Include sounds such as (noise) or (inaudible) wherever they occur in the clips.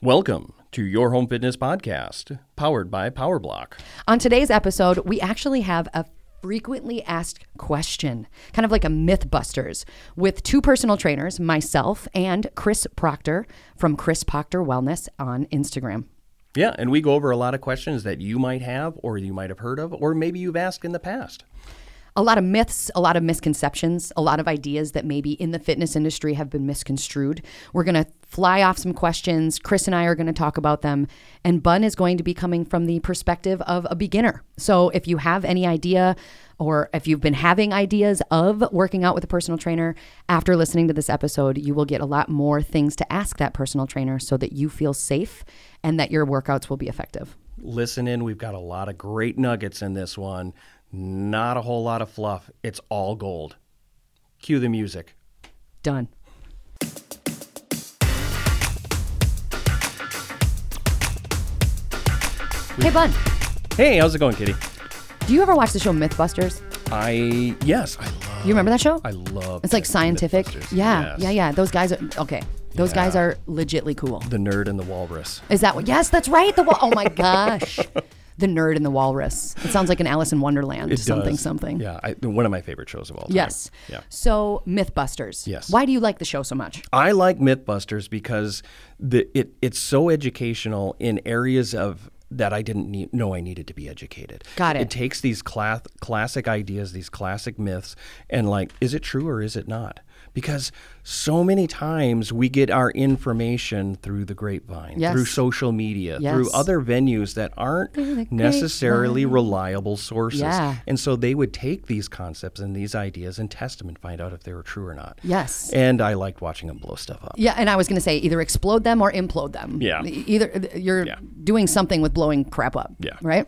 Welcome to Your Home Fitness Podcast, powered by PowerBlock. On today's episode, we actually have a frequently asked question, kind of like a Mythbusters, with two personal trainers, myself and Chris Proctor from Chris Proctor Wellness on Instagram. Yeah, and we go over a lot of questions that you might have, or you might have heard of, or maybe you've asked in the past. A lot of myths, a lot of misconceptions, a lot of ideas that maybe in the fitness industry have been misconstrued. We're going to fly off some questions. Chris and I are going to talk about them. And Bun is going to be coming from the perspective of a beginner. So if you have any idea, or if you've been having ideas of working out with a personal trainer, after listening to this episode, you will get a lot more things to ask that personal trainer so that you feel safe and that your workouts will be effective. Listen in, we've got a lot of great nuggets in this one. Not a whole lot of fluff. It's all gold. Cue the music. Done. Hey, Bun, Hey, how's it going, Kitty? do you ever watch the show Mythbusters? I yes, I love. You remember that show? I love. It's like scientific. Yeah, Yes. yeah, yeah. Those guys are okay. Those guys are legitly cool. The nerd and the walrus. Is that what? Yes, that's right. The oh my gosh, the nerd and the walrus. It sounds like an Alice in Wonderland. It something, does. something. Yeah, I, one of my favorite shows of all time. Yes. Yeah. So Mythbusters. Yes. Why do you like the show so much? I like Mythbusters because the it it's so educational in areas of that I didn't need, know I needed to be educated. Got it. It takes these class, classic ideas, these classic myths, and like, is it true or is it not? Because so many times we get our information through the grapevine, Yes. through social media, Yes. through other venues that aren't necessarily reliable sources. Yeah. And so they would take these concepts and these ideas and test them and find out if they were true or not. Yes. And I liked watching them blow stuff up. Yeah, and I was going to say either explode them or implode them. Yeah. Either you're Yeah. doing something with blowing crap up. Yeah. Right?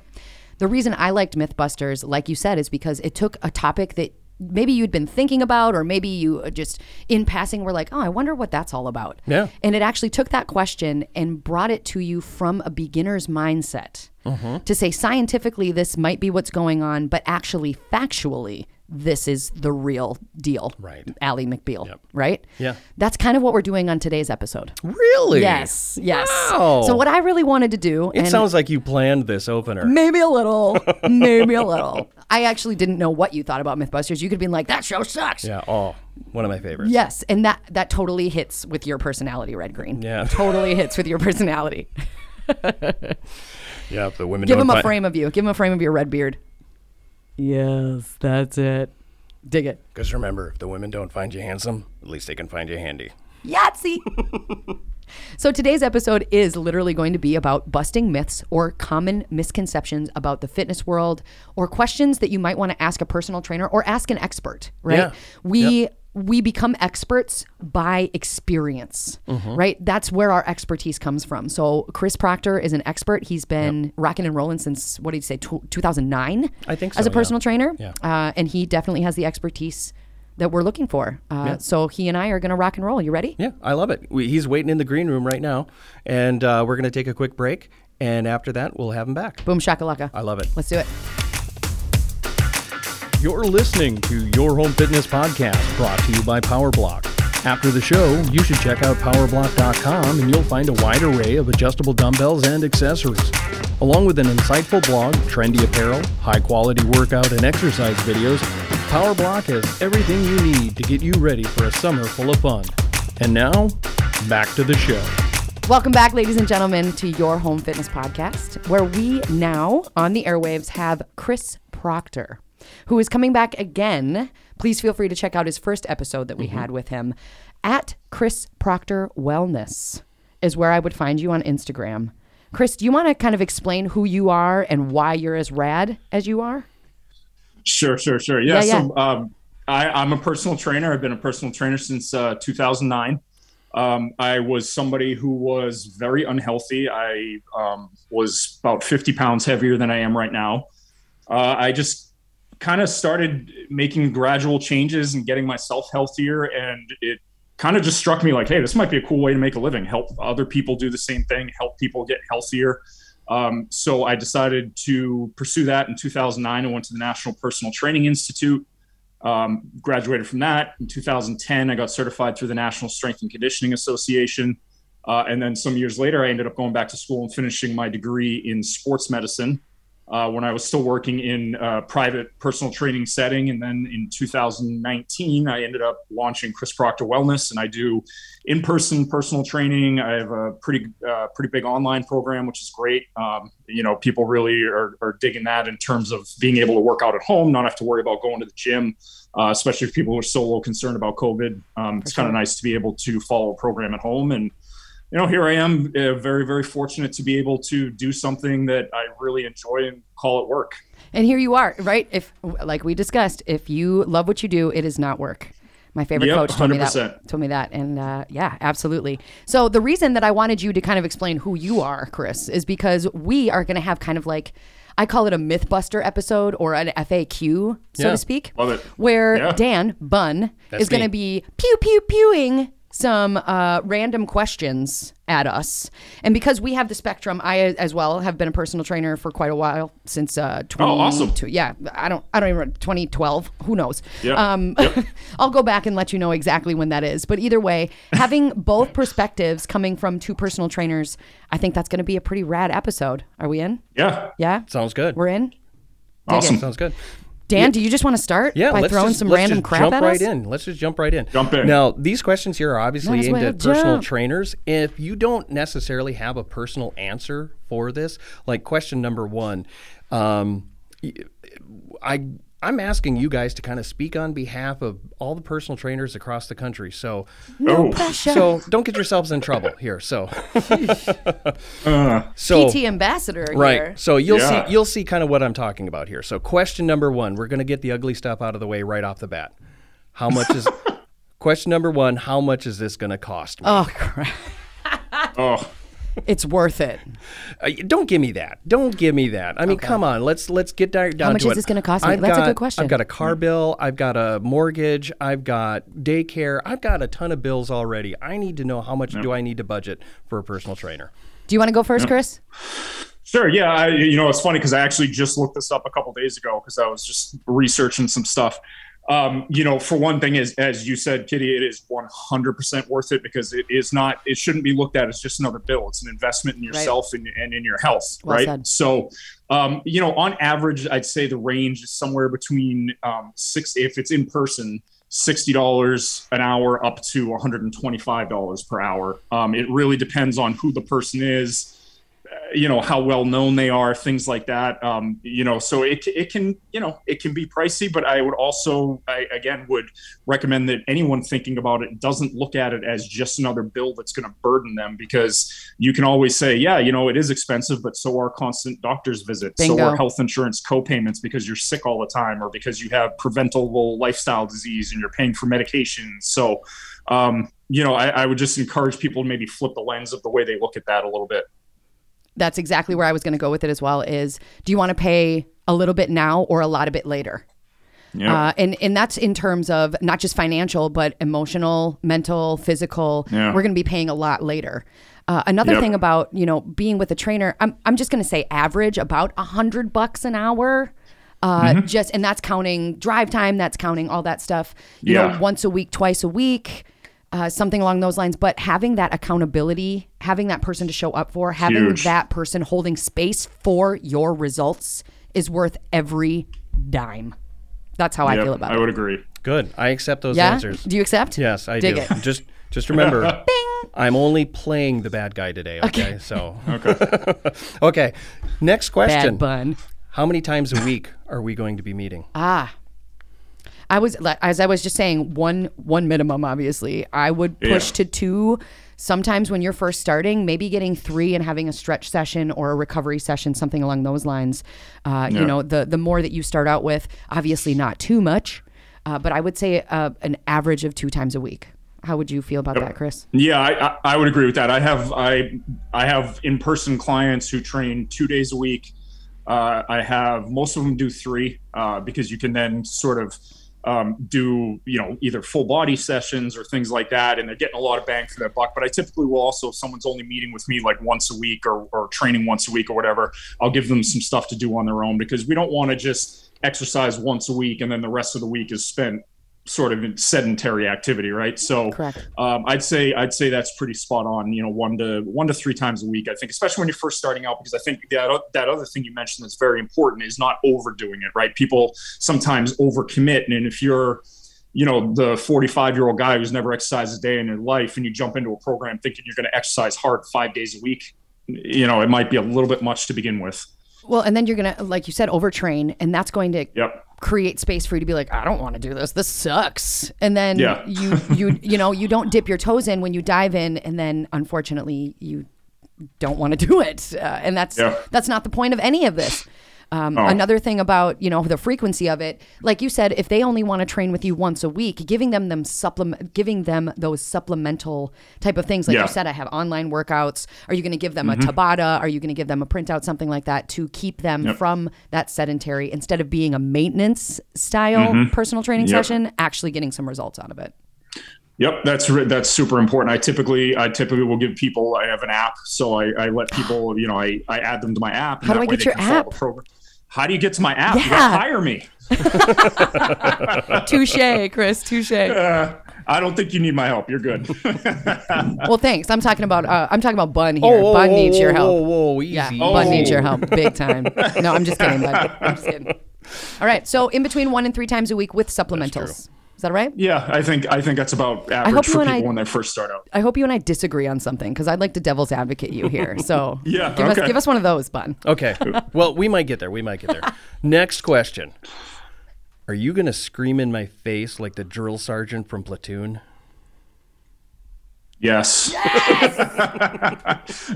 The reason I liked Mythbusters, like you said, is because it took a topic that maybe you'd been thinking about or maybe you just in passing were like, "Oh, I wonder what that's all about." Yeah. And it actually took that question and brought it to you from a beginner's mindset. Mm-hmm. To say scientifically this might be what's going on, but actually factually this is the real deal. Right. Ally McBeal, right? Yeah. That's kind of what we're doing on today's episode. Really? Yes, yes. Wow. So what I really wanted to do, It sounds like you planned this opener. maybe a little, (laughs) maybe a little. I actually didn't know what you thought about MythBusters. You could have been like, "That show sucks." Yeah. Oh, one of my favorites. Yes, and that that totally hits with your personality, Red Green. Yeah. (laughs) totally hits with your personality. (laughs) Yeah. The women Give him a find- frame of you. Give him a frame of your red beard. Yes, that's it. Dig it. Because remember, if the women don't find you handsome, at least they can find you handy. Yahtzee. (laughs) so today's episode is literally going to be about busting myths or common misconceptions about the fitness world or questions that you might want to ask a personal trainer or ask an expert, right? Yeah. We we become experts by experience, Mm-hmm. right? That's where our expertise comes from. So Chris Proctor is an expert. He's been rocking and rolling since what did you say, 2009? I think so, As a personal yeah. trainer, Yeah. uh, and he definitely has the expertise that we're looking for. Uh, Yeah. So he and I are going to rock and roll. You ready? Yeah, I love it. We, he's waiting in the green room right now, and uh, we're going to take a quick break. And after that, we'll have him back. Boom shakalaka. I love it. Let's do it. You're listening to Your Home Fitness Podcast, brought to you by PowerBlock. After the show, you should check out powerblock.com and you'll find a wide array of adjustable dumbbells and accessories. Along with an insightful blog, trendy apparel, high quality workout, and exercise videos, PowerBlock has everything you need to get you ready for a summer full of fun. And now, back to the show. Welcome back, ladies and gentlemen, to your Home Fitness Podcast, where we now on the airwaves have Chris Proctor, who is coming back again. Please feel free to check out his first episode that we had with him at Chris Proctor Wellness, is where I would find you on Instagram. Chris, do you want to kind of explain who you are and why you're as rad as you are? Sure, sure, sure. Yeah. Yeah, so um, I, I'm a personal trainer. I've been a personal trainer since uh, 2009. Um, I was somebody who was very unhealthy. I um, was about 50 pounds heavier than I am right now. Uh, I just kind of started making gradual changes and getting myself healthier. And it kind of just struck me like, hey, this might be a cool way to make a living, help other people do the same thing, help people get healthier. Um, so I decided to pursue that in 2009. I went to the National Personal Training Institute, um, graduated from that. In 2010, I got certified through the National Strength and Conditioning Association. Uh, and then some years later, I ended up going back to school and finishing my degree in sports medicine uh, when I was still working in a private personal training setting. And then in 2019, I ended up launching Chris Proctor Wellness, and I do in-person personal training. I have a pretty uh, pretty big online program, which is great. Um, you know, people really are, are, digging that in terms of being able to work out at home, not have to worry about going to the gym. Uh, especially if people are so low concerned about COVID, um, it's kind of nice to be able to follow a program at home and you know, here I am, uh, very, very fortunate to be able to do something that I really enjoy and call it work. And here you are, right? If, like we discussed, if you love what you do, it is not work. My favorite yep, coach told 100%. me that. Told me that, and uh, yeah, absolutely. So the reason that I wanted you to kind of explain who you are, Chris, is because we are going to have kind of like I call it a MythBuster episode or an FAQ, so Yeah. to speak, Love it. where Yeah. Dan Bunn That's is going to be pew pew pewing some uh, random questions at us. And because we have the spectrum, I as well have been a personal trainer for quite a while since uh, 20, Oh, awesome. Yeah, I don't, I don't even remember 2012. Who knows? Yeah. Um, Yep. (laughs) I'll go back and let you know exactly when that is. But either way, having (laughs) both perspectives coming from two personal trainers, I think that's going to be a pretty rad episode. Are we in? Yeah. Yeah, Sounds good. we're in. Awesome. Sounds good. Dan, do you just want to start Yeah, by let's throwing just, some let's random just crap jump at right us? in. Let's just jump right in. Jump in. Now, these questions here are obviously Might as aimed at personal jump. trainers. If you don't necessarily have a personal answer for this, like question number one, um, y- I I'm asking you guys to kind of speak on behalf of all the personal trainers across the country. So, no Oh, so don't get yourselves in trouble here. So, uh, so PT ambassador Right. here. So you'll Yeah. see you'll see kind of what I'm talking about here. So question number 1, we're going to get the ugly stuff out of the way right off the bat. How much is (laughs) Question number 1, how much is this going to cost me? Oh crap! oh, It's worth it. Uh, don't give me that. Don't give me that. I mean, come on. Let's let's get down, How much to is it. this gonna cost me? I've That's a got- good question. I've got a car bill. I've got a mortgage. I've got daycare. I've got a ton of bills already. I need to know how much do I need to budget for a personal trainer. Do you want to go first, Chris? Sure. Yeah. I, you know, it's funny because I actually just looked this up a couple days ago because I was just researching some stuff. Um, you know, for one thing, is as you said, Kitty, it is 100% worth it because it is not. It shouldn't be looked at as just another bill. It's an investment in yourself and, and in your health, Well right? said. So, um, you know, on average, I'd say the range is somewhere between um, six if it's in person. Sixty dollars an hour up to one hundred and twenty-five dollars per hour. Um, it really depends on who the person is, you know how well known they are things like that. Um, you know so it, it can you know it can be pricey but i would also i again would recommend that anyone thinking about it doesn't look at it as just another bill that's going to burden them because you can always say yeah you know it is expensive but so are constant doctor's visits. So are health insurance co-payments because you're sick all the time or because you have preventable lifestyle disease and you're paying for medications. So um, you know I, I would just encourage people to maybe flip the lens of the way they look at that a little bit That's exactly where I was going to go with it as well. Is do you want to pay a little bit now or a lot of bit later? yeah Uh, and and that's in terms of not just financial, but emotional, mental, physical. Yeah. We're going to be paying a lot later. Uh, another Yep. thing about you know being with a trainer, I'm I'm just going to say average about a hundred bucks an hour. Uh, Mm-hmm. Just and that's counting drive time. That's counting all that stuff. You Yeah. know, once a week, twice a week. Uh, something along those lines, but having that accountability, having that person to show up for, having Huge. that person holding space for your results is worth every dime. That's how I feel about I it. I would agree. Good. I accept those Yeah. answers. Do you accept? Yes, I Dig do. it. Just just remember, (laughs) I'm only playing the bad guy today. Okay, so (laughs) Okay. (laughs) okay. Next question: Bad bun. How many times a week are we going to be meeting? Ah. I was as I was just saying, one one minimum. Obviously, I would push Yeah. to two. Sometimes when you're first starting, maybe getting three and having a stretch session or a recovery session, something along those lines. Uh, You know, the the more that you start out with, obviously not too much, uh, but I would say uh, an average of two times a week. How would you feel about that, Chris? Yeah, I, I, I would agree with that. I have I I have in person clients who train two days a week. Uh, I have most of them do three uh, because you can then sort of um, do you know either full body sessions or things like that, and they're getting a lot of bang for their buck. But I typically will also if someone's only meeting with me like once a week or, or training once a week or whatever, I'll give them some stuff to do on their own because we don't want to just exercise once a week and then the rest of the week is spent sort of sedentary activity, right? So um, I'd say I'd say that's pretty spot on. You know, one to one to three times a week. I think, especially when you're first starting out, because I think that that other thing you mentioned that's very important is not overdoing it, right? People sometimes overcommit, and if you're you know the 45 year old guy who's never exercised a day in their life and you jump into a program thinking you're going to exercise hard five days a week you know it might be a little bit much to begin with Well, and then you're gonna, like you said, overtrain, and that's going to yep create space for you to be like, I don't want to do this. This sucks. And then Yeah. you you you know you don't dip your toes in when you dive in, and then unfortunately you don't want to do it. Uh, and that's Yeah. that's not the point of any of this. Um, Oh. Another thing about you know the frequency of it, like you said, if they only want to train with you once a week, giving them them supplement, giving them those supplemental type of things, like Yeah. you said, I have online workouts. Are you going to give them a Tabata? Are you going to give them a printout, something like that, to keep them Yep. from that sedentary instead of being a maintenance style personal training Yep. session, actually getting some results out of it. Yep, that's that's super important. I typically I typically will give people I have an app, so I, I let people you know I, I add them to my app. How do I get your app? The program. How do you get to my app? You gotta hire me. (laughs) touche, Chris. Touche. Uh, I don't think you need my help. You're good. (laughs) Well, thanks. I'm talking about uh, I'm talking about Bun here. Bun needs your help. Whoa, whoa, easy. Yeah, Oh. Bud needs your help big time. No, I'm just kidding, Bud. I'm just kidding. (laughs) All right, so in between one and three times a week with supplementals. Is that right? yeah, I think I think that's about average hope for people I- when they first start out. I hope you and I disagree on something because I'd like to devil's advocate you here. So (laughs) Yeah, give us give us one of those, Bun. Okay. Well, we might get there. We might get there. Next question. Are you going to scream in my face like the drill sergeant from Platoon? Yes. (laughs)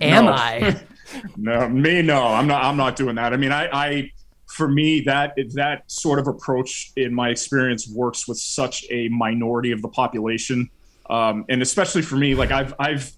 Am I? (laughs) No, me, no, I'm not. I'm not doing that. I mean, I, I, for me, that that sort of approach, in my experience, works with such a minority of the population, um, and especially for me, like I've, I've,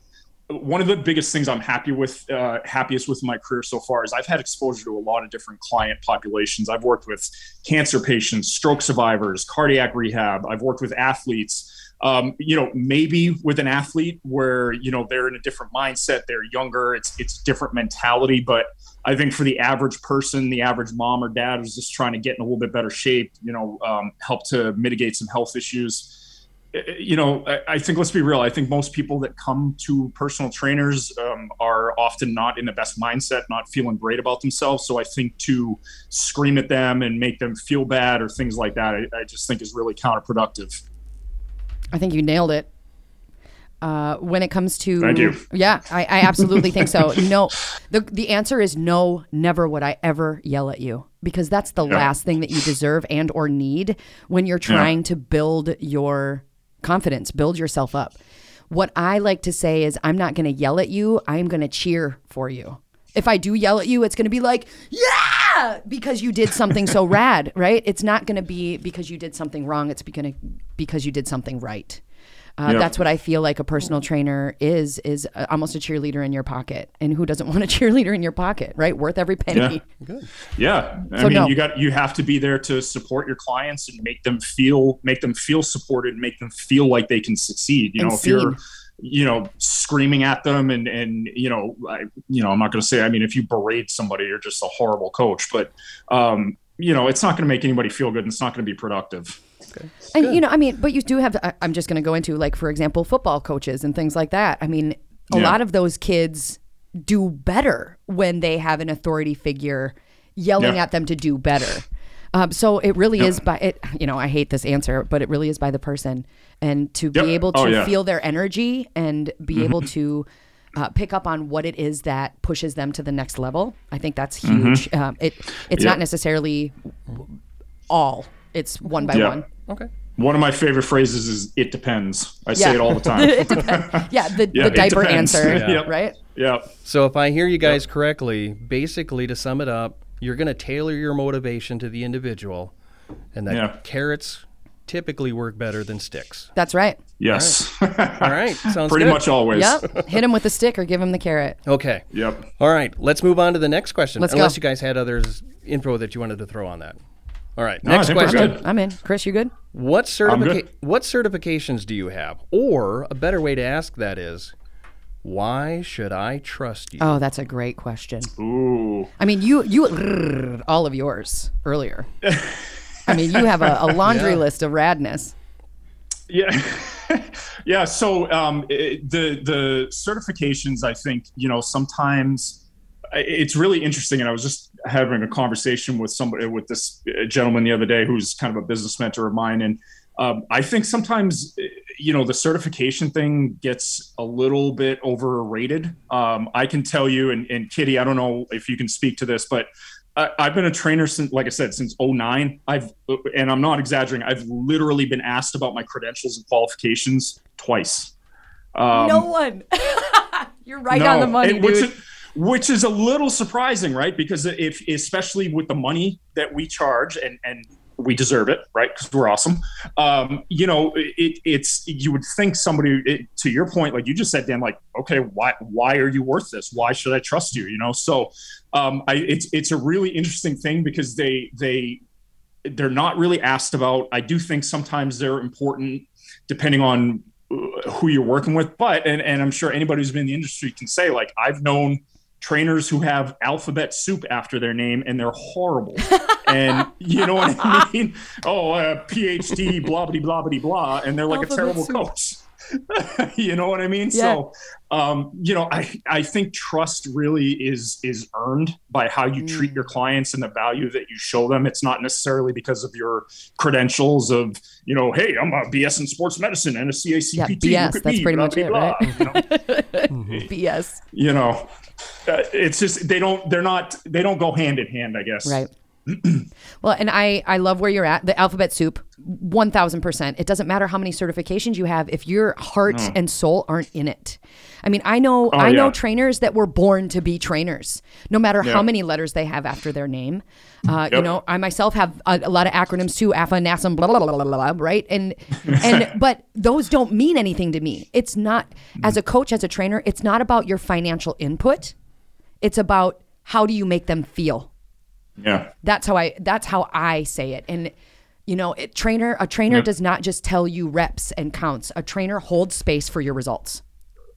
one of the biggest things I'm happy with, uh, happiest with my career so far is I've had exposure to a lot of different client populations. I've worked with cancer patients, stroke survivors, cardiac rehab. I've worked with athletes um, you know, maybe with an athlete where you know they're in a different mindset, they're younger, it's it's different mentality. But I think for the average person, the average mom or dad who's just trying to get in a little bit better shape, you know, um, help to mitigate some health issues. eh, You know, I, I think let's be real. I think most people that come to personal trainers um, are often not in the best mindset, not feeling great about themselves. So I think to scream at them and make them feel bad or things like that, I, I just think is really counterproductive. I think you nailed it. Uh, when it comes to Thank you. yeah, I, I absolutely think so. (laughs) No, the the answer is no. Never would I ever yell at you because that's the last thing that you deserve and or need when you're trying to build your confidence, build yourself up. What I like to say is, I'm not going to yell at you. I'm going to cheer for you. If I do yell at you, it's going to be like, yeah, because you did something so rad, right? It's not going to be because you did something wrong. It's because because you did something right. Uh, Yeah. That's what I feel like a personal trainer is is uh, almost a cheerleader in your pocket. And who doesn't want a (laughs) cheerleader in your pocket, right? Worth every penny. Yeah. Yeah, I So mean, no. you got you have to be there to support your clients and make them feel make them feel supported, make them feel like they can succeed. You And know, if you're seen. You know screaming at them and and you know I, you know I'm not going to say I mean if you berate somebody you're just a horrible coach, but um, you know it's not going to make anybody feel good and it's not going to be productive. And you know, I mean, but you do have. I, I'm just going to go into like, for example, football coaches and things like that. I mean, a Yeah. lot of those kids do better when they have an authority figure yelling Yeah. at them to do better. Um, so it really is by it. You know, I hate this answer, but it really is by the person, and to be able to Oh, yeah. feel their energy and be able to. Uh, pick up on what it is that pushes them to the next level. I think that's huge. Um, it it's Yep. not necessarily all. It's one by Yeah. one. Okay. One of my favorite phrases is "it depends." I Yeah. say it all the time. (laughs) it depends. Yeah, the, (laughs) Yeah, the diaper depends. answer, (laughs) Yeah. right? yeah, So if I hear you guys correctly, basically to sum it up, you're going to tailor your motivation to the individual, and that Yeah. carrots typically work better than sticks. That's right. yes, All right, (laughs) sounds pretty good. much always. Yep. (laughs) Hit him with a stick or give him the carrot. Okay. Yep. All right, let's move on to the next question. Let's unless go. you guys had others info that you wanted to throw on that. All right, No, next question. I'm in. Chris, you good? What good. what certifications do you have? Or a better way to ask that is, why should I trust you? Oh, that's a great question. Ooh. I mean, you you all of yours earlier. I mean, you have a, a laundry list of radness. Yeah, (laughs) yeah. So um, it, the the certifications, I think, you know, sometimes it's really interesting. And I was just having a conversation with somebody with this gentleman the other day, who's kind of a business mentor of mine, and um, I think sometimes, you know, the certification thing gets a little bit overrated. Um, I can tell you, and, and Kitty, I don't know if you can speak to this, but I, have been a trainer since, like I said, since 09. I've, and I'm not exaggerating, I've literally been asked about my credentials and qualifications twice. Um, no one. (laughs) You're right no, on the money, which is, which is a little surprising, right? Because if, especially with the money that we charge, and and we deserve it, right? Because we're awesome. Um, you know, it, it's you would think somebody it, to your point, like you just said, Dan, like, okay, why why are you worth this? Why should I trust you? You know, so um, I, it's it's a really interesting thing because they they they're not really asked about. I do think sometimes they're important depending on uh, who you're working with, but and and I'm sure anybody who's been in the industry can say like I've known trainers who have alphabet soup after their name and they're horrible. (laughs) and you know what I mean? Oh, uh, PhD, blah, blah, blah, blah, blah. And they're like alphabet a terrible soup. coach. (laughs) you know what I mean? Yeah. So, um, you know, I, I think trust really is, is earned by how you mm. treat your clients and the value that you show them. It's not necessarily because of your credentials of, you know, Hey, I'm a BS in sports medicine and a CACPT. Yeah, BS. That's me, pretty blah, much blah, it, blah. right? You know? (laughs) BS. You know, uh, it's just they don't they're not they don't go hand in hand i guess. Right (clears throat) well and i i love where you're at. The alphabet soup 1000% it doesn't matter how many certifications you have if your heart no. and soul aren't in it. I mean i know oh, i know trainers that were born to be trainers no matter yeah. how many letters they have after their name. Uh, yep. you know i myself have a, a, lot of acronyms too afa nasm blah blah blah blah blah right? And (laughs) and but those don't mean anything to me. It's not as a coach as a trainer it's not about your financial input. It's about how do you make them feel. Yeah. That's how I that's how I say it. And you know, it, trainer a trainer yeah. does not just tell you reps and counts. A trainer holds space for your results.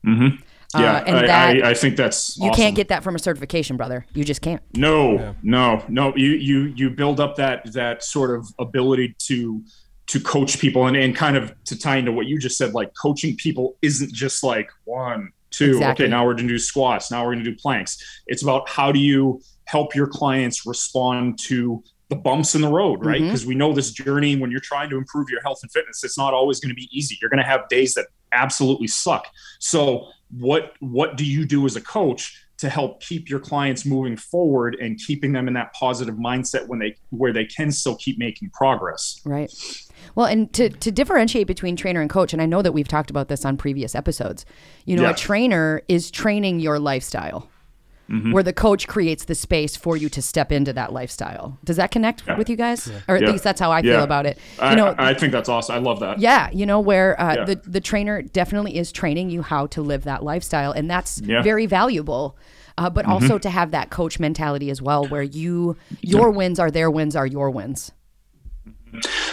Mm-hmm. Yeah, uh, and I, that, I, I, think that's you awesome. can't get that from a certification, brother. You just can't. No, yeah. no, no. You you you build up that that sort of ability to to coach people and, and kind of to tie into what you just said, like coaching people isn't just like one, two. exactly. okay now we're going to do squats now we're going to do planks it's about how do you help your clients respond to the bumps in the road right because mm-hmm. we know this journey when you're trying to improve your health and fitness it's not always going to be easy you're going to have days that absolutely suck so what what do you do as a coach to help keep your clients moving forward and keeping them in that positive mindset when they where they can still keep making progress right well, and to, to differentiate between trainer and coach, and I know that we've talked about this on previous episodes, you know, yeah. a trainer is training your lifestyle. Mm-hmm. Where the coach creates the space for you to step into that lifestyle. Does that connect yeah. with you guys, yeah. or at least that's how I feel about it? You know, I, I, think that's awesome. I love that. Yeah, you know, where uh, the the trainer definitely is training you how to live that lifestyle, and that's very valuable. Uh, but mm-hmm. also to have that coach mentality as well, where you your wins are their wins are your wins.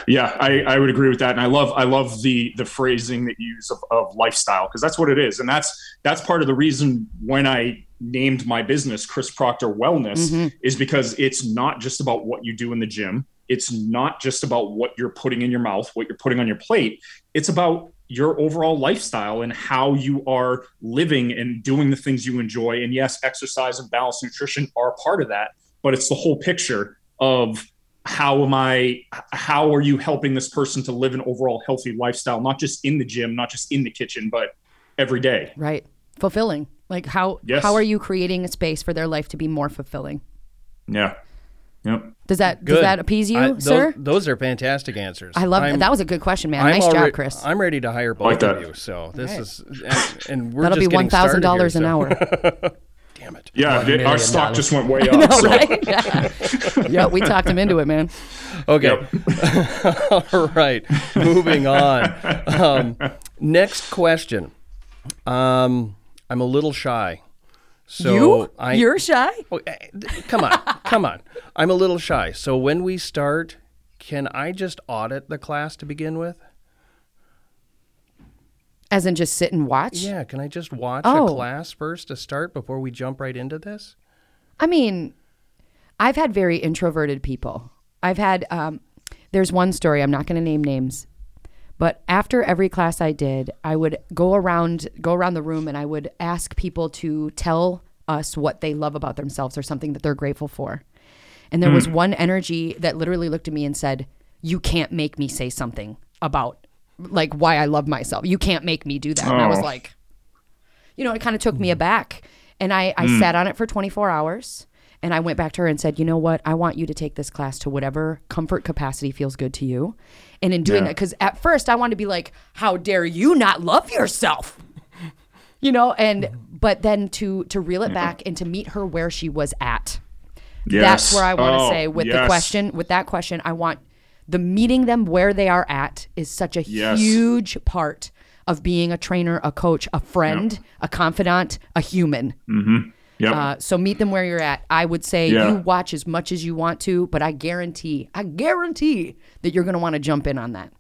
Yeah, I, I would agree with that, and I love I love the the phrasing that you use of, of lifestyle because that's what it is, and that's that's part of the reason when I named my business Chris Proctor Wellness mm-hmm. is because it's not just about what you do in the gym. It's not just about what you're putting in your mouth, what you're putting on your plate. It's about your overall lifestyle and how you are living and doing the things you enjoy. And yes, exercise and balanced nutrition are part of that, but it's the whole picture of how am I, how are you helping this person to live an overall healthy lifestyle, not just in the gym, not just in the kitchen, but every day? Right. Fulfilling. Like how, yes. how are you creating a space for their life to be more fulfilling? Yeah. Yep. Does that good. does that appease you, I, those, sir? Those are fantastic answers. I love that. That was a good question, man. I'm nice job, Chris. I'm ready to hire both like of you. So this right. is, and, and we're that'll be one thousand dollars an hour. (laughs) damn it. Yeah, it, our stock just went way (laughs) up. know, so. right? yeah. (laughs) yeah, we talked him into it, man. Okay. Yep. All right. Moving on. Um, next question. Um, I'm a little shy. So you? I, You're shy? Oh, eh, come on. (laughs) come on. I'm a little shy. So when we start, can I just audit the class to begin with? As in just sit and watch? Yeah, can I just watch oh. a class first to start before we jump right into this? I mean, I've had very introverted people. I've had, um, there's one story, I'm not going to name names, But after every class I did, I would go around go around the room and I would ask people to tell us what they love about themselves or something that they're grateful for. And there was hmm. one energy that literally looked at me and said, "You can't make me say something about like why I love myself. You can't make me do that." And I was Oh. like, you know, it kind of took me hmm. aback. And I, I hmm. sat on it for 24 hours and I went back to her and said, you know what? I want you to take this class to whatever comfort capacity feels good to you. And in doing Yeah. that, because at first I wanted to be like, how dare you not love yourself? You know, and but then to to reel it back and to meet her where she was at. Yes. That's where I want to Oh, say with the question, with that question, I want the meeting them where they are at is such a Yes. huge part of being a trainer, a coach, a friend, a confidant, a human. Mm-hmm. Yep. Uh, so meet them where you're at. I would say Yeah. you watch as much as you want to, but I guarantee, I guarantee that you're going to want to jump in on that.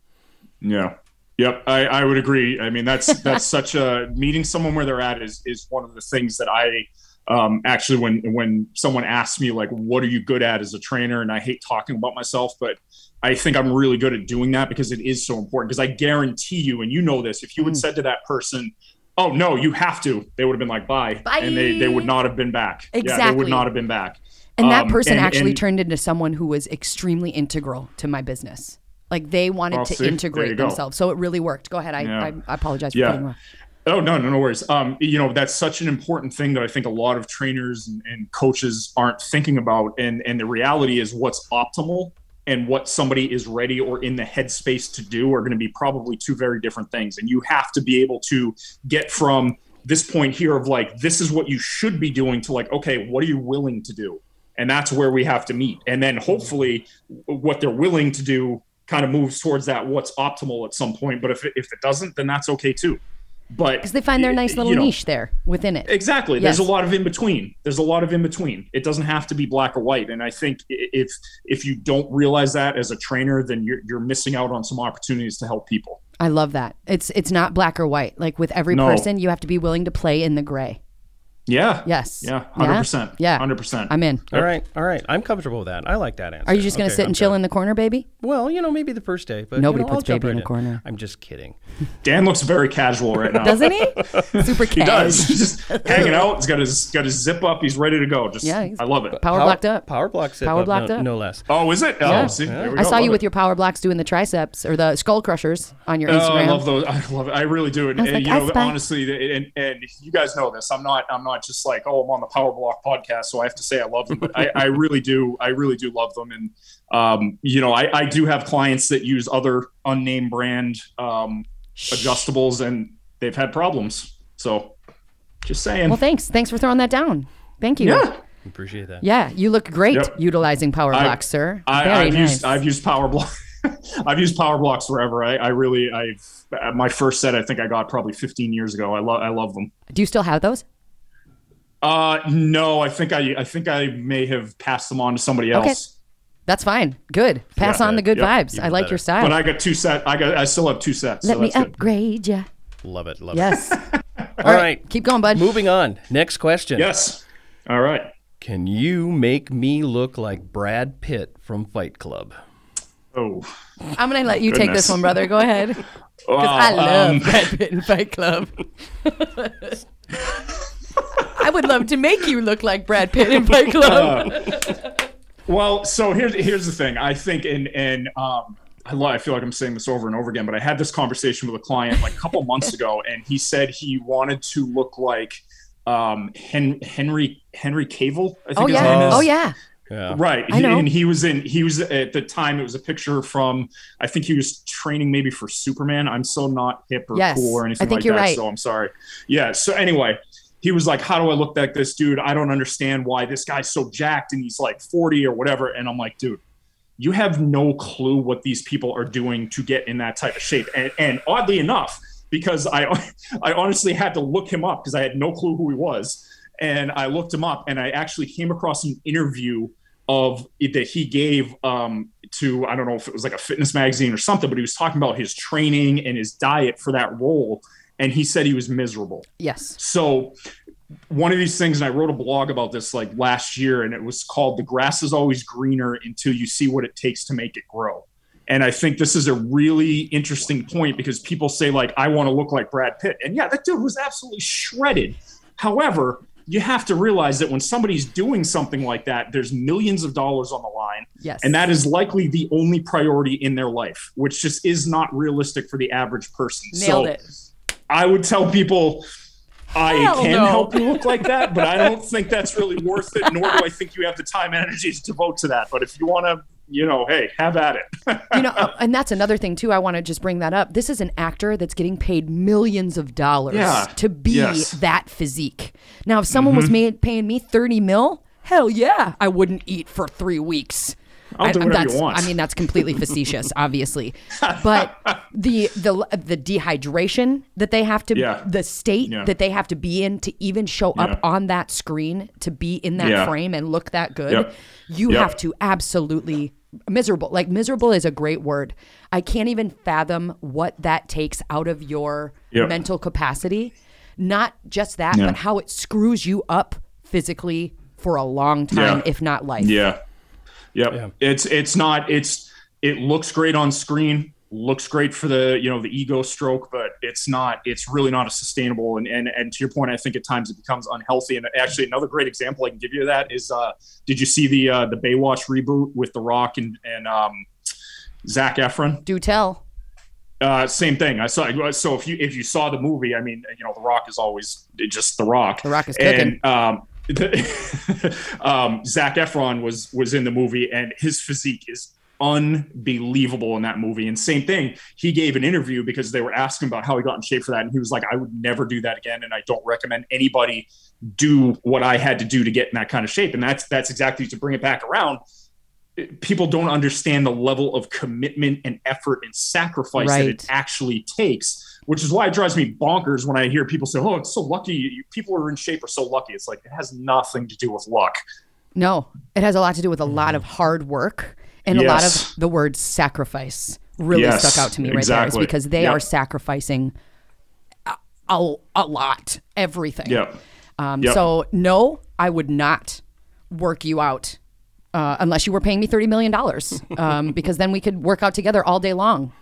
Yeah. Yep. I, I would agree. I mean, that's (laughs) that's such a meeting someone where they're at is is one of the things that I um, actually when when someone asks me like, what are you good at as a trainer? And I hate talking about myself, but I think I'm really good at doing that because it is so important. Because I guarantee you, and you know this, if you Mm. had said to that person, "Oh no, you have to," they would have been like, "Bye," Bye. and they they would not have been back. Yeah, they Exactly. would not have been back. And that Um, person and- actually and- turned into someone who was extremely integral to my business. Like they wanted to see, integrate themselves. So it really worked. Go ahead. I, Yeah. I, I apologize for Yeah. cutting you off. Oh no, no, no worries. Um, you know that's such an important thing that I think a lot of trainers and, and coaches aren't thinking about, and and the reality is what's optimal and what somebody is ready or in the headspace to do are going to be probably two very different things, and you have to be able to get from this point here of like this is what you should be doing to like okay, what are you willing to do, and that's where we have to meet, and then hopefully what they're willing to do kind of moves towards that what's optimal at some point. But if it, if it doesn't, then that's okay too. But Because they find their nice you little know, niche there within it. Exactly. There's a lot of in between. There's a lot of in between. It doesn't have to be black or white. And I think if if you don't realize that as a trainer, then you're you're missing out on some opportunities to help people. I love that. It's it's not black or white. Like with every No. person, you have to be willing to play in the gray. Yeah. Yes. Yeah. Hundred percent. Yeah. Hundred percent. I'm in. All right, all right. I'm comfortable with that. I like that answer. Are you just going to Okay, sit I'm and chill good. in the corner, baby? Well, you know, maybe the first day, but Nobody you know, I'll puts jump baby in right a corner. (laughs) I'm just kidding. (laughs) Dan looks very casual right now. Doesn't he? (laughs) Super casual. He does. He's just hanging out. He's got his got his zip up. He's ready to go. Just Yeah, he's I love it. Power blocked up. Power block sit Power up, blocked no, up. no less. Oh, is it? Oh, Yeah. see, there we I go. saw you Love with your power blocks doing the triceps or the skull crushers on your Oh, Instagram. I love those. I love it. I really do. And, I was and, like, you know, honestly, and, and you guys know this. I'm not. I'm not just like, oh, I'm on the Power Block podcast, so I have to say I love them. But I, I really do. I really do love them. And um, you know, I, I do have clients that use other unnamed brand um, adjustables, and they've had problems. So, just saying. Well, thanks. Thanks for throwing that down. Thank you. yeah. Appreciate that. Yeah, you look great Yep. utilizing power I- blocks, sir. I, Very I've nice. used I've used Power Block. (laughs) I've used Power Blocks forever. I, I really I've my first set I think I got probably 15 years ago. I love I love them. Do you still have those? Uh, no, I think I, I think I may have passed them on to somebody else. Okay. else. That's fine. Good. Pass Yeah. on the good Yep. vibes. I like better. your style. But I got two set. I got. I still have two sets. Let so me upgrade you. Love it. Love Yes. it. (laughs) All All right. Keep going, bud. Moving on. Next question. Yes. All right. Can you make me look like Brad Pitt from Fight Club? Oh. I'm going to let you take this one, brother. Go ahead. (laughs) Wow. I love um, Brad Pitt in Fight Club. (laughs) I would love to make you look like Brad Pitt in Fight Club. (laughs) Well, so here's here's the thing. I think, and and um, I, lo- I feel like I'm saying this over and over again, but I had this conversation with a client like a couple months ago, and he said he wanted to look like um, Hen- Henry Henry Cavill. I think oh his name yeah. is. Oh yeah. Yeah. Right. I know. And he was in, he was at the time, it was a picture from, I think he was training maybe for Superman. I'm so not hip or Yes. cool or I anything think like you're that. right. So I'm sorry. Yeah. So anyway, he was like, How do I look like this dude? I don't understand why this guy's so jacked and he's like 40 or whatever. And I'm like, dude, you have no clue what these people are doing to get in that type of shape. And, and oddly enough, because I, (laughs) I honestly had to look him up because I had no clue who he was. And I looked him up and I actually came across an interview of that he gave um, to, I don't know if it was like a fitness magazine or something, but he was talking about his training and his diet for that role. And he said he was miserable. Yes. So one of these things, and I wrote a blog about this like last year, and it was called "The Grass is Always Greener Until You See What It Takes to Make It Grow." And I think this is a really interesting point because people say, like, I want to look like Brad Pitt. And yeah, that dude was absolutely shredded. However, you have to realize that when somebody's doing something like that, there's millions of dollars on the line. Yes. And that is likely the only priority in their life, which just is not realistic for the average person. Nailed so it. I would tell people I Hell can no. help you look like that, but I (laughs) don't think that's really worth it, nor do I think you have the time and energy to devote to that. But if you want to, you know, hey, have at it. you know, (laughs) uh, and that's another thing too. I want to just bring that up. This is an actor that's getting paid millions of dollars Yeah. to be Yes. that physique. Now, if someone was made, paying me thirty mil, hell yeah, I wouldn't eat for three weeks. I'll do I, whatever you want. I mean, that's completely (laughs) facetious, obviously, but the the the dehydration that they have to, Yeah. the state Yeah. that they have to be in to even show Yeah. up on that screen to be in that frame and look that good, Yep. you Yep. have to absolutely miserable. Like miserable is a great word. I can't even fathom what that takes out of your Yep. mental capacity. Not just that, but how it screws you up physically for a long time, if not life. Yeah. Yep. Yeah. It's it's not it's it looks great on screen, looks great for the you know the ego stroke, but it's not it's really not a sustainable and and, and to your point, I think at times it becomes unhealthy. And actually another great example I can give you of that is uh did you see the uh the Baywatch reboot with The Rock and and um Zac Efron? Do tell. Uh, same thing. I saw. So if you if you saw the movie, I mean, you know, The Rock is always just The Rock. The Rock is cooking. And um, the, (laughs) um, Zac Efron was was in the movie, and his physique is unbelievable in that movie. And same thing, he gave an interview because they were asking about how he got in shape for that, and he was like, "I would never do that again, and I don't recommend anybody do what I had to do to get in that kind of shape." And that's that's exactly to bring it back around people don't understand the level of commitment and effort and sacrifice that it actually takes which is why it drives me bonkers when i hear people say oh it's so lucky you, people who are in shape are so lucky it's like it has nothing to do with luck No, it has a lot to do with a lot of hard work and a lot of the word sacrifice really Yes, stuck out to me right exactly. there. Is because they Yep. are sacrificing a, a, a lot, everything. yep Um, Yep. So no, I would not work you out uh, unless you were paying me thirty million dollars, um, because then we could work out together all day long,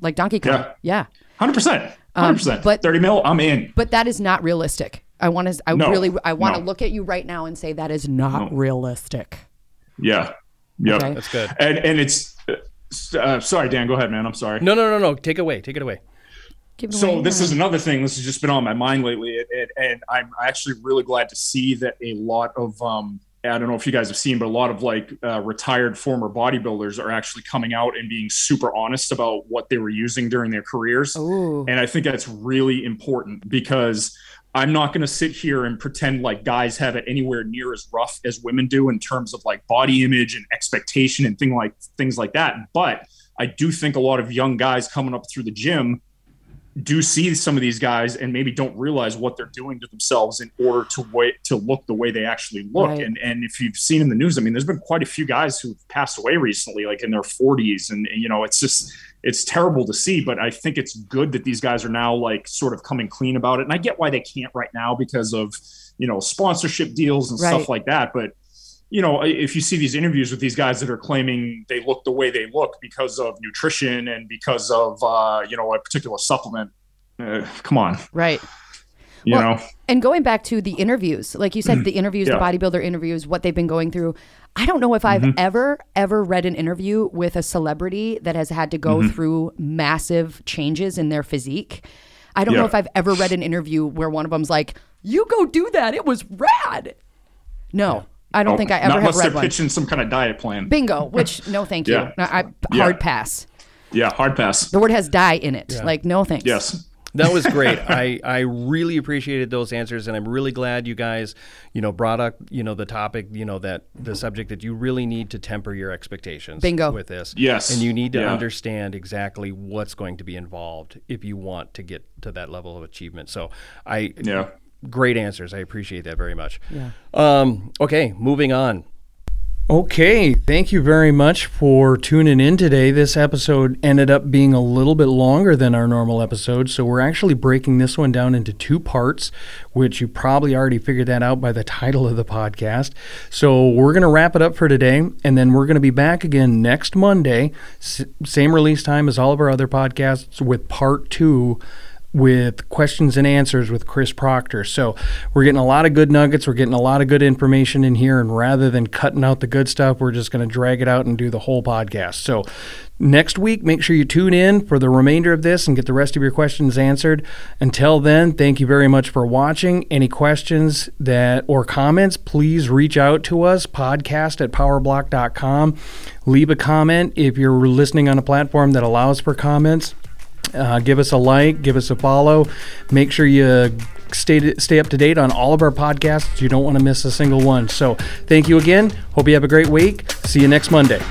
like Donkey Kong. Yeah. Yeah. 100% 100% Um, but- 30 mil i'm in But that is not realistic. I want to. I No, really. I want to no. look at you right now and say that is not realistic. yeah yep Okay. That's good. and and it's uh, sorry dan go ahead man i'm sorry No, no, no, no. Take it away. Take it away. Give it So away. this is another thing. This has just been on my mind lately, it, it, and I'm actually really glad to see that a lot of um, I don't know if you guys have seen, but a lot of like uh, retired former bodybuilders are actually coming out and being super honest about what they were using during their careers, Ooh. and I think that's really important because. I'm not going to sit here and pretend like guys have it anywhere near as rough as women do in terms of like body image and expectation and thing like things like that. But I do think a lot of young guys coming up through the gym do see some of these guys and maybe don't realize what they're doing to themselves in order to wait to look the way they actually look. Right. And and if you've seen in the news, I mean, there's been quite a few guys who've passed away recently, like in their 40s, and you know, it's just it's terrible to see. But I think it's good that these guys are now like sort of coming clean about it. And I get why they can't right now because of you know sponsorship deals and Right. stuff like that. But you know, if you see these interviews with these guys that are claiming they look the way they look because of nutrition and because of uh, you know a particular supplement, uh, come on, right. you Well, know, And going back to the interviews, like you said, (clears throat) the interviews, Yeah. the bodybuilder interviews, what they've been going through. I don't know if I've Mm-hmm. ever, ever read an interview with a celebrity that has had to go Mm-hmm. through massive changes in their physique. I don't know if I've ever read an interview where one of them's like, "You go do that. It was rad." No, I don't oh, think I ever not have unless read they're one. pitching some kind of diet plan. Bingo. Which (laughs) no, thank you. Yeah. No, I, Yeah. hard pass. Yeah, hard pass. The word has die in it. Like no thanks. Yes. That was (laughs) great. I, I really appreciated those answers, and I'm really glad you guys, you know, brought up, you know, the topic, you know, that the subject that you really need to temper your expectations Bingo. with this. Yes. And you need to Yeah. understand exactly what's going to be involved if you want to get to that level of achievement. So I Yeah. Great answers. I appreciate that very much. Yeah. Um, okay, moving on. Okay, thank you very much for tuning in today. This episode ended up being a little bit longer than our normal episode, so we're actually breaking this one down into two parts, which you probably already figured that out by the (laughs) title of the podcast. So we're going to wrap it up for today, and then we're going to be back again next Monday, s- same release time as all of our other podcasts, with part two with questions and answers with Chris Proctor. So we're getting a lot of good nuggets. We're getting a lot of good information in here. And rather than cutting out the good stuff, we're just going to drag it out and do the whole podcast. So next week, make sure you tune in for the remainder of this and get the rest of your questions answered. Until then, thank you very much for watching. Any questions that or comments, please reach out to us, podcast at powerblock.com. Leave a comment if you're listening on a platform that allows for comments. Uh, give us a like, give us a follow. Make sure you stay stay up to date on all of our podcasts. You don't want to miss a single one. So, thank you again. Hope you have a great week. See you next Monday.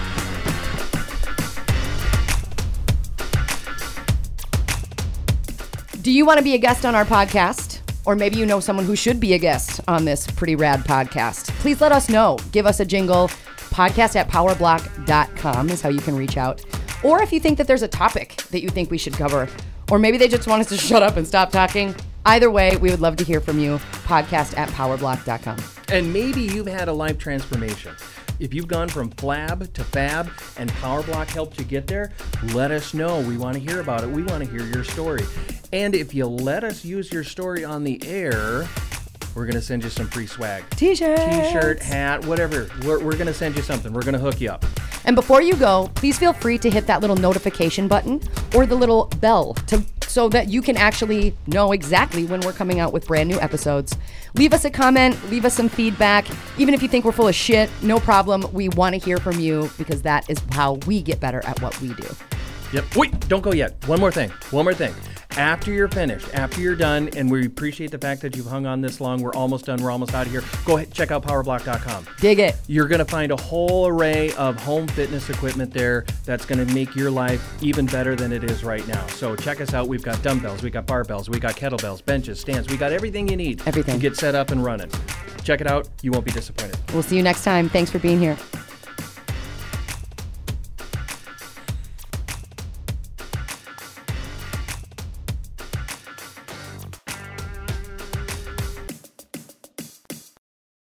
Do you want to be a guest on our podcast? Or maybe you know someone who should be a guest on this pretty rad podcast. Please let us know. Give us a jingle. Podcast at powerblock.com is how you can reach out. Or if you think that there's a topic that you think we should cover, or maybe they just want us to (laughs) shut up and stop talking. Either way, we would love to hear from you. Podcast at powerblock.com. And maybe you've had a life transformation. If you've gone from flab to fab and PowerBlock helped you get there, let us know. We want to hear about it. We want to hear your story. And if you let us use your story on the air, we're going to send you some free swag. T-shirt. T-shirt, hat, whatever. We're, we're going to send you something. We're going to hook you up. And before you go, please feel free to hit that little notification button or the little bell to so that you can actually know exactly when we're coming out with brand new episodes. Leave us a comment, leave us some feedback. Even if you think we're full of shit, no problem. We want to hear from you because that is how we get better at what we do. Yep. Wait, don't go yet. One more thing. One more thing. After you're finished, after you're done, and we appreciate the fact that you've hung on this long, we're almost done, we're almost out of here. Go ahead, check out powerblock.com. Dig it. You're going to find a whole array of home fitness equipment there that's going to make your life even better than it is right now. So check us out. We've got dumbbells, we got barbells, we got kettlebells, benches, stands. We got everything you need Everything. to get set up and running. Check it out. You won't be disappointed. We'll see you next time. Thanks for being here.